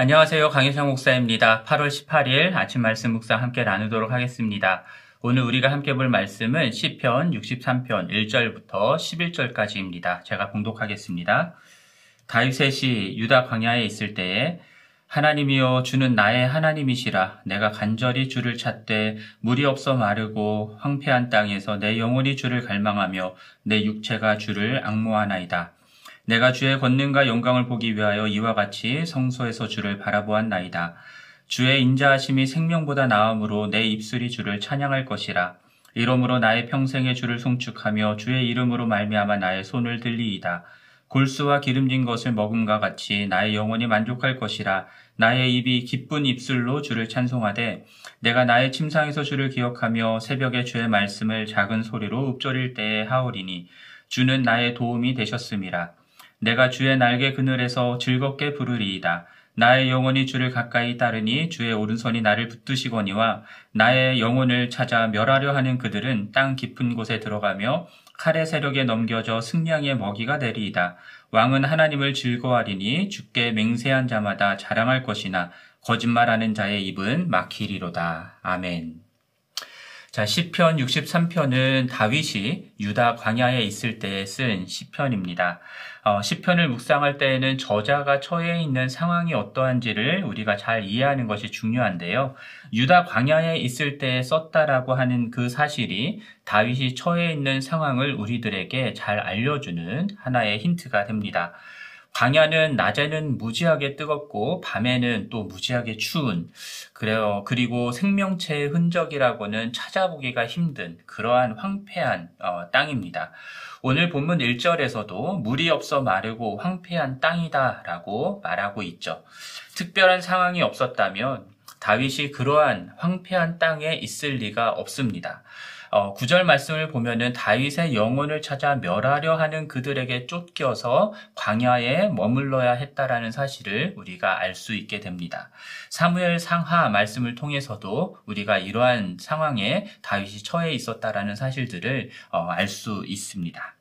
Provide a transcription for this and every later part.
안녕하세요. 강희상 목사입니다. 8월 18일 아침 말씀 묵사 함께 나누도록 하겠습니다. 오늘 우리가 함께 볼 말씀은 시편 63편 1절부터 11절까지입니다. 제가 봉독하겠습니다. 다윗의 유다 광야에 있을 때에 하나님이여 주는 나의 하나님이시라 내가 간절히 주를 찾되 물이 없어 마르고 황폐한 땅에서 내 영혼이 주를 갈망하며 내 육체가 주를 악모하나이다. 내가 주의 권능과 영광을 보기 위하여 이와 같이 성소에서 주를 바라보았나이다. 주의 인자하심이 생명보다 나음으로 내 입술이 주를 찬양할 것이라. 이러므로 나의 평생에 주를 송축하며 주의 이름으로 말미암아 나의 손을 들리이다. 골수와 기름진 것을 먹음과 같이 나의 영혼이 만족할 것이라. 나의 입이 기쁜 입술로 주를 찬송하되 내가 나의 침상에서 주를 기억하며 새벽에 주의 말씀을 작은 소리로 읊조릴 때에 하오리니 주는 나의 도움이 되셨음이라. 내가 주의 날개 그늘에서 즐겁게 부르리이다. 나의 영혼이 주를 가까이 따르니 주의 오른손이 나를 붙드시거니와 나의 영혼을 찾아 멸하려 하는 그들은 땅 깊은 곳에 들어가며 칼의 세력에 넘겨져 승량의 먹이가 되리이다. 왕은 하나님을 즐거워하리니 주께 맹세한 자마다 자랑할 것이나 거짓말하는 자의 입은 막히리로다. 아멘. 자, 시편 63편은 다윗이 유다 광야에 있을 때 쓴 시편입니다. 어, 시편을 묵상할 때에는 저자가 처해 있는 상황이 어떠한지를 우리가 잘 이해하는 것이 중요한데요. 유다 광야에 있을 때 썼다라고 하는 그 사실이 다윗이 처해 있는 상황을 우리들에게 잘 알려주는 하나의 힌트가 됩니다. 광야는 낮에는 무지하게 뜨겁고 밤에는 또 무지하게 추운 그래요. 그리고 생명체의 흔적이라고는 찾아보기가 힘든 그러한 황폐한 어, 땅입니다. 오늘 본문 1절에서도 물이 없어 마르고 황폐한 땅이다라고 말하고 있죠. 특별한 상황이 없었다면 다윗이 그러한 황폐한 땅에 있을 리가 없습니다. 어, 9절 말씀을 보면은 다윗의 영혼을 찾아 멸하려 하는 그들에게 쫓겨서 광야에 머물러야 했다라는 사실을 우리가 알 수 있게 됩니다. 사무엘 상하 말씀을 통해서도 우리가 이러한 상황에 다윗이 처해 있었다라는 사실들을 어, 알 수 있습니다.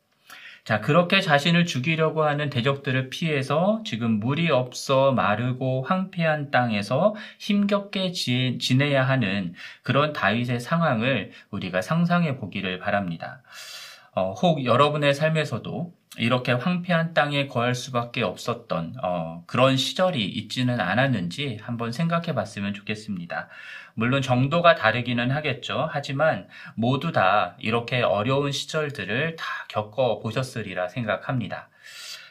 자, 그렇게 자신을 죽이려고 하는 대적들을 피해서 지금 물이 없어 마르고 황폐한 땅에서 힘겹게 지, 지내야 하는 그런 다윗의 상황을 우리가 상상해 보기를 바랍니다. 어, 혹 여러분의 삶에서도 이렇게 황폐한 땅에 거할 수밖에 없었던 어, 그런 시절이 있지는 않았는지 한번 생각해 봤으면 좋겠습니다. 물론 정도가 다르기는 하겠죠. 하지만 모두 다 이렇게 어려운 시절들을 다 겪어 보셨으리라 생각합니다.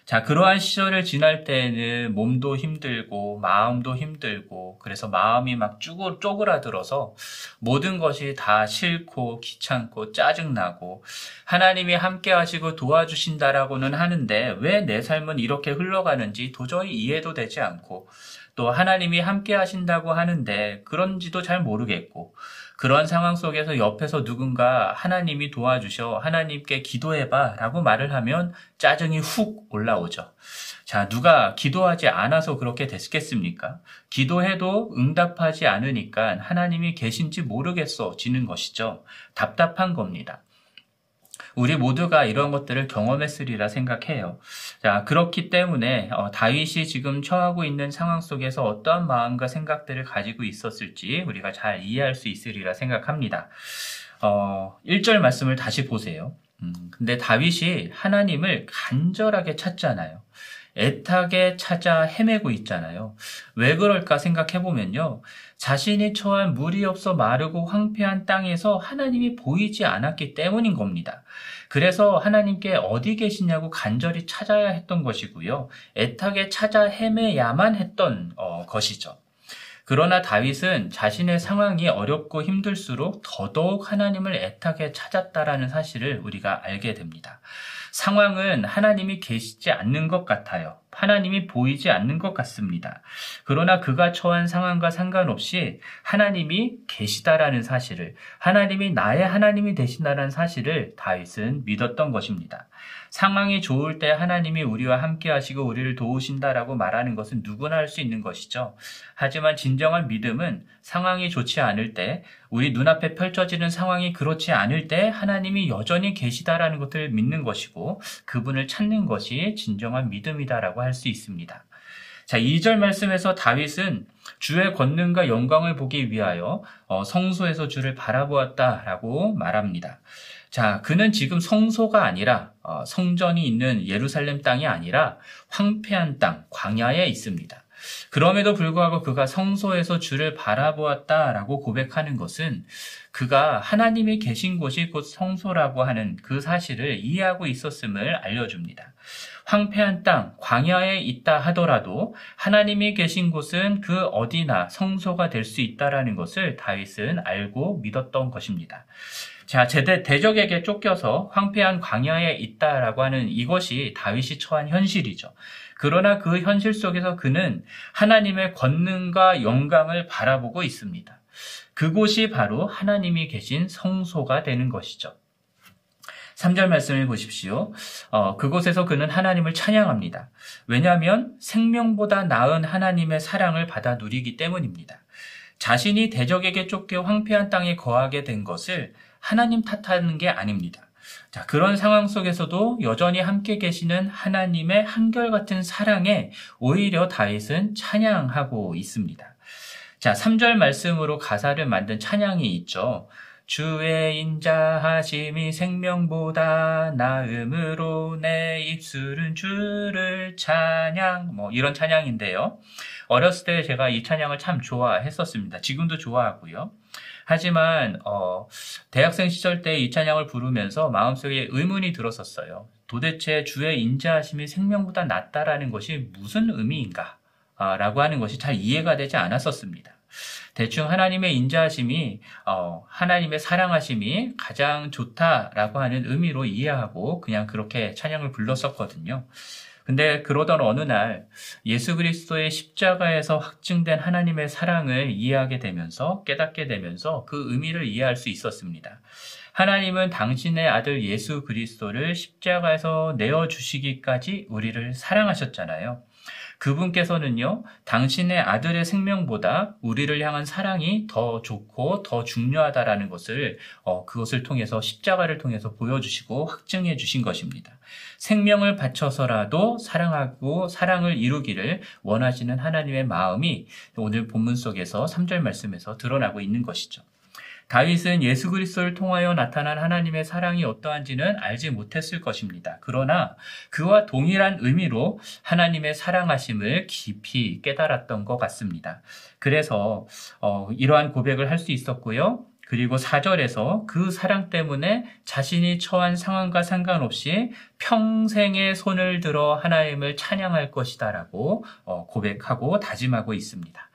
자, 그러한 시절을 지날 때에는 몸도 힘들고 마음도 힘들고 그래서 마음이 막 쭈글, 쪼그라들어서 모든 것이 다 싫고 귀찮고 짜증나고 하나님이 함께 하시고 도와주신다라고는 하는데 왜 내 삶은 이렇게 흘러가는지 도저히 이해도 되지 않고 또 하나님이 함께 하신다고 하는데 그런지도 잘 모르겠고 그런 상황 속에서 옆에서 누군가 하나님이 도와주셔 하나님께 기도해봐 라고 말을 하면 짜증이 훅 올라오죠. 자, 누가 기도하지 않아서 그렇게 됐겠습니까? 기도해도 응답하지 않으니까 하나님이 계신지 모르겠어 지는 것이죠. 답답한 겁니다. 우리 모두가 이런 것들을 경험했으리라 생각해요. 자, 그렇기 때문에 어, 다윗이 지금 처하고 있는 상황 속에서 어떠한 마음과 생각들을 가지고 있었을지 우리가 잘 이해할 수 있으리라 생각합니다. 어, 1절 말씀을 다시 보세요. 음, 근데 다윗이 하나님을 간절하게 찾잖아요. 애타게 찾아 헤매고 있잖아요. 왜 그럴까 생각해 보면요. 자신이 처한 물이 없어 마르고 황폐한 땅에서 하나님이 보이지 않았기 때문인 겁니다. 그래서 하나님께 어디 계시냐고 간절히 찾아야 했던 것이고요. 애타게 찾아 헤매야만 했던 어, 것이죠. 그러나 다윗은 자신의 상황이 어렵고 힘들수록 더더욱 하나님을 애타게 찾았다라는 사실을 우리가 알게 됩니다. 상황은 하나님이 계시지 않는 것 같아요. 하나님이 보이지 않는 것 같습니다. 그러나 그가 처한 상황과 상관없이 하나님이 계시다라는 사실을, 하나님이 나의 하나님이 되신다는 사실을 다윗은 믿었던 것입니다. 상황이 좋을 때 하나님이 우리와 함께 하시고 우리를 도우신다라고 말하는 것은 누구나 할 수 있는 것이죠. 하지만 진정한 믿음은 상황이 좋지 않을 때, 우리 눈앞에 펼쳐지는 상황이 그렇지 않을 때 하나님이 여전히 계시다라는 것을 믿는 것이고 그분을 찾는 것이 진정한 믿음이다라고 할 수 있습니다. 자, 2절 말씀에서 다윗은 주의 권능과 영광을 보기 위하여 어, 성소에서 주를 바라보았다라고 말합니다. 자, 그는 지금 성소가 아니라 어, 성전이 있는 예루살렘 땅이 아니라 황폐한 땅, 광야에 있습니다. 그럼에도 불구하고 그가 성소에서 주를 바라보았다라고 고백하는 것은 그가 하나님이 계신 곳이 곧 성소라고 하는 그 사실을 이해하고 있었음을 알려줍니다. 황폐한 땅, 광야에 있다 하더라도 하나님이 계신 곳은 그 어디나 성소가 될 수 있다라는 것을 다윗은 알고 믿었던 것입니다. 자, 제대 대적에게 쫓겨서 황폐한 광야에 있다라고 하는 이것이 다윗이 처한 현실이죠. 그러나 그 현실 속에서 그는 하나님의 권능과 영광을 바라보고 있습니다. 그곳이 바로 하나님이 계신 성소가 되는 것이죠. 3절 말씀을 보십시오. 어, 그곳에서 그는 하나님을 찬양합니다. 왜냐하면 생명보다 나은 하나님의 사랑을 받아 누리기 때문입니다. 자신이 대적에게 쫓겨 황폐한 땅에 거하게 된 것을 하나님 탓하는 게 아닙니다. 자, 그런 상황 속에서도 여전히 함께 계시는 하나님의 한결같은 사랑에 오히려 다윗은 찬양하고 있습니다. 자, 3절 말씀으로 가사를 만든 찬양이 있죠. 주의 인자하심이 생명보다 나음으로 내 입술은 주를 찬양 뭐 이런 찬양인데요. 어렸을 때 제가 이 찬양을 참 좋아했었습니다. 지금도 좋아하고요. 하지만 어, 대학생 시절 때 이 찬양을 부르면서 마음속에 의문이 들었었어요. 도대체 주의 인자하심이 생명보다 낫다라는 것이 무슨 의미인가? 아, 라고 하는 것이 잘 이해가 되지 않았었습니다. 대충 하나님의 인자하심이 어, 하나님의 사랑하심이 가장 좋다라고 하는 의미로 이해하고 그냥 그렇게 찬양을 불렀었거든요. 근데 그러던 어느 날 예수 그리스도의 십자가에서 확증된 하나님의 사랑을 이해하게 되면서 깨닫게 되면서 그 의미를 이해할 수 있었습니다. 하나님은 당신의 아들 예수 그리스도를 십자가에서 내어 주시기까지 우리를 사랑하셨잖아요. 그분께서는요, 당신의 아들의 생명보다 우리를 향한 사랑이 더 좋고 더 중요하다라는 것을, 어, 그것을 통해서 십자가를 통해서 보여주시고 확증해 주신 것입니다. 생명을 바쳐서라도 사랑하고 사랑을 이루기를 원하시는 하나님의 마음이 오늘 본문 속에서 3절 말씀에서 드러나고 있는 것이죠. 다윗은 예수 그리스도를 통하여 나타난 하나님의 사랑이 어떠한지는 알지 못했을 것입니다. 그러나 그와 동일한 의미로 하나님의 사랑하심을 깊이 깨달았던 것 같습니다. 그래서 어, 이러한 고백을 할 수 있었고요. 그리고 4절에서 그 사랑 때문에 자신이 처한 상황과 상관없이 평생의 손을 들어 하나님을 찬양할 것이다라고 어, 고백하고 다짐하고 있습니다.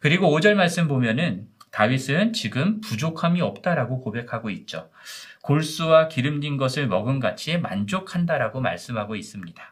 그리고 5절 말씀 보면은 다윗은 지금 부족함이 없다라고 고백하고 있죠. 골수와 기름진 것을 먹은 같이 만족한다라고 말씀하고 있습니다.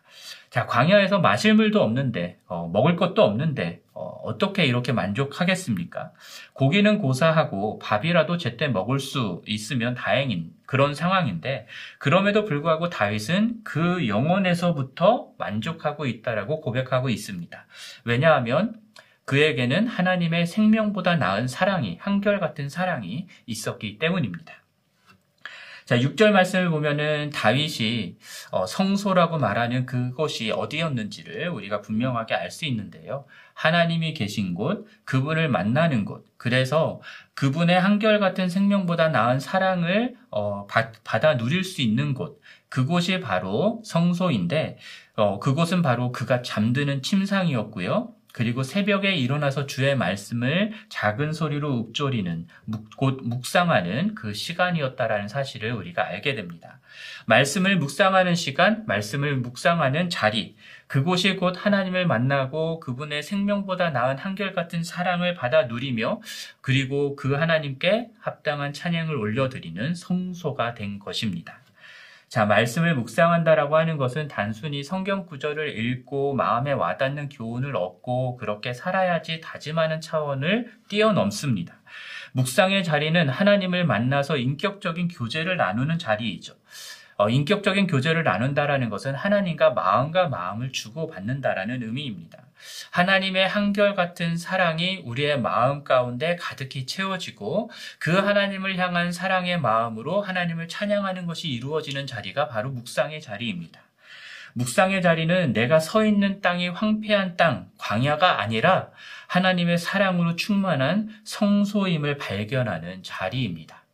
자, 광야에서 마실 물도 없는데, 어, 먹을 것도 없는데, 어, 떻게 이렇게 만족하겠습니까? 고기는 고사하고 밥이라도 제때 먹을 수 있으면 다행인 그런 상황인데, 그럼에도 불구하고 다윗은 그 영혼에서부터 만족하고 있다라고 고백하고 있습니다. 왜냐하면 그에게는 하나님의 생명보다 나은 사랑이, 한결같은 사랑이 있었기 때문입니다. 자, 6절 말씀을 보면은 다윗이 어, 성소라고 말하는 그곳이 어디였는지를 우리가 분명하게 알 수 있는데요. 하나님이 계신 곳, 그분을 만나는 곳, 그래서 그분의 한결같은 생명보다 나은 사랑을 어, 받아 누릴 수 있는 곳, 그곳이 바로 성소인데, 어, 그곳은 바로 그가 잠드는 침상이었고요. 그리고 새벽에 일어나서 주의 말씀을 작은 소리로 읊조리는 곧 묵상하는 그 시간이었다라는 사실을 우리가 알게 됩니다. 말씀을 묵상하는 시간, 말씀을 묵상하는 자리, 그곳이 곧 하나님을 만나고 그분의 생명보다 나은 한결같은 사랑을 받아 누리며 그리고 그 하나님께 합당한 찬양을 올려드리는 성소가 된 것입니다. 자, 말씀을 묵상한다라고 하는 것은 단순히 성경 구절을 읽고 마음에 와닿는 교훈을 얻고 그렇게 살아야지 다짐하는 차원을 뛰어넘습니다. 묵상의 자리는 하나님을 만나서 인격적인 교제를 나누는 자리이죠. 어, 인격적인 교제를 나눈다라는 것은 하나님과 마음과 마음을 주고받는다라는 의미입니다. 하나님의 한결같은 사랑이 우리의 마음 가운데 가득히 채워지고 그 하나님을 향한 사랑의 마음으로 하나님을 찬양하는 것이 이루어지는 자리가 바로 묵상의 자리입니다. 묵상의 자리는 내가 서 있는 땅이 황폐한 땅, 광야가 아니라 하나님의 사랑으로 충만한 성소임을 발견하는 자리입니다.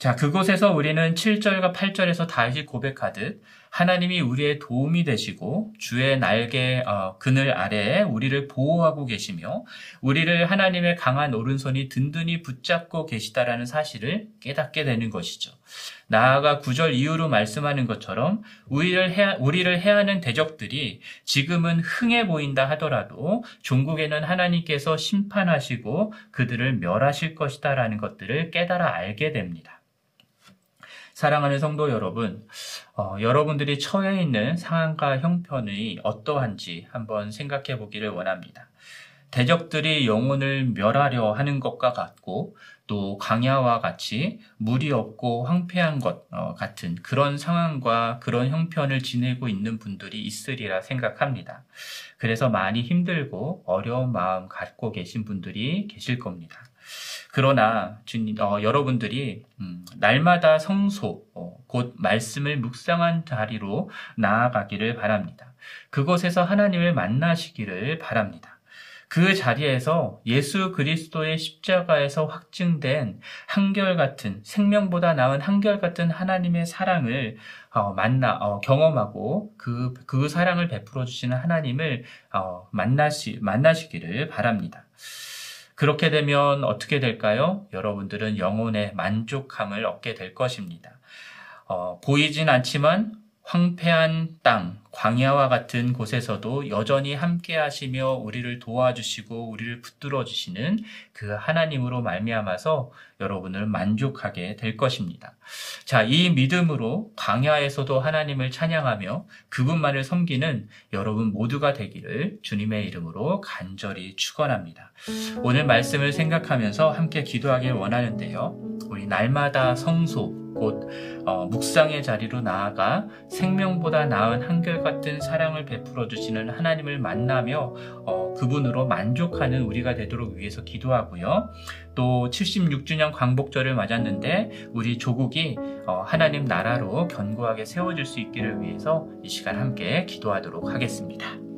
자, 그곳에서 우리는 7절과 8절에서 다시 고백하듯 하나님이 우리의 도움이 되시고 주의 날개 어, 그늘 아래에 우리를 보호하고 계시며 우리를 하나님의 강한 오른손이 든든히 붙잡고 계시다라는 사실을 깨닫게 되는 것이죠. 나아가 구절 이후로 말씀하는 것처럼 우리를 해, 우리를 해하는 대적들이 지금은 흥해 보인다 하더라도 종국에는 하나님께서 심판하시고 그들을 멸하실 것이다라는 것들을 깨달아 알게 됩니다. 사랑하는 성도 여러분, 어, 여러분들이 처해 있는 상황과 형편이 어떠한지 한번 생각해 보기를 원합니다. 대적들이 영혼을 멸하려 하는 것과 같고 또 강야와 같이 물이 없고 황폐한 것 어, 같은 그런 상황과 그런 형편을 지내고 있는 분들이 있으리라 생각합니다. 그래서 많이 힘들고 어려운 마음 갖고 계신 분들이 계실 겁니다. 그러나 주님, 어, 여러분들이 음, 날마다 성소, 어, 곧 말씀을 묵상한 자리로 나아가기를 바랍니다. 그곳에서 하나님을 만나시기를 바랍니다. 그 자리에서 예수 그리스도의 십자가에서 확증된 한결같은 생명보다 나은 한결같은 하나님의 사랑을 어, 만나 어, 경험하고 그, 그 사랑을 베풀어 주시는 하나님을 어, 만나시 만나시기를 바랍니다. 그렇게 되면 어떻게 될까요? 여러분들은 영혼의 만족함을 얻게 될 것입니다. 어, 보이진 않지만 황폐한 땅, 광야와 같은 곳에서도 여전히 함께 하시며 우리를 도와주시고 우리를 붙들어 주시는 그 하나님으로 말미암아서 여러분을 만족하게 될 것입니다. 자, 이 믿음으로 광야에서도 하나님을 찬양하며 그분만을 섬기는 여러분 모두가 되기를 주님의 이름으로 간절히 축원합니다. 오늘 말씀을 생각하면서 함께 기도하길 원하는데요. 우리 날마다 성소 곧 어, 묵상의 자리로 나아가 생명보다 나은 한결같은 사랑을 베풀어 주시는 하나님을 만나며 어, 그분으로 만족하는 우리가 되도록 위해서 기도하고요. 또 76주년 광복절을 맞았는데 우리 조국이 어, 하나님 나라로 견고하게 세워질 수 있기를 위해서 이 시간 함께 기도하도록 하겠습니다.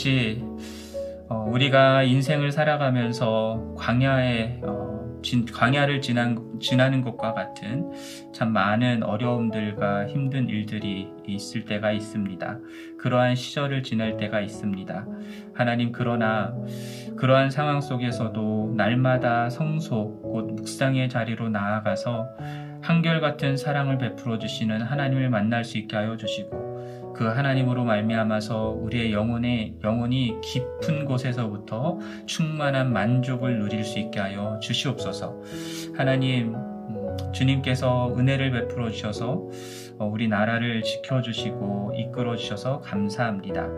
아버지, 어, 우리가 인생을 살아가면서 광야에 어, 진, 광야를 지난, 지나는 것과 같은 참 많은 어려움들과 힘든 일들이 있을 때가 있습니다. 그러한 시절을 지낼 때가 있습니다. 하나님 그러나 그러한 상황 속에서도 날마다 성소 곧 묵상의 자리로 나아가서 한결같은 사랑을 베풀어 주시는 하나님을 만날 수 있게 하여 주시고 그 하나님으로 말미암아서 우리의 영혼의 영혼이 깊은 곳에서부터 충만한 만족을 누릴 수 있게 하여 주시옵소서. 하나님 음, 주님께서 은혜를 베풀어 주셔서 어, 우리 나라를 지켜주시고 이끌어 주셔서 감사합니다.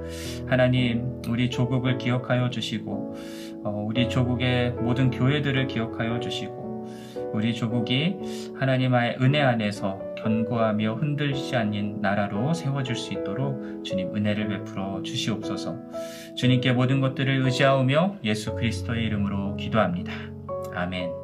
하나님, 우리 조국을 기억하여 주시고, 어, 우리 조국의 모든 교회들을 기억하여 주시고, 우리 조국이 하나님의 은혜 안에서 견고하며 흔들리지 않는 나라로 세워질 수 있도록 주님 은혜를 베풀어 주시옵소서. 주님께 모든 것들을 의지하오며 예수 그리스도의 이름으로 기도합니다. 아멘.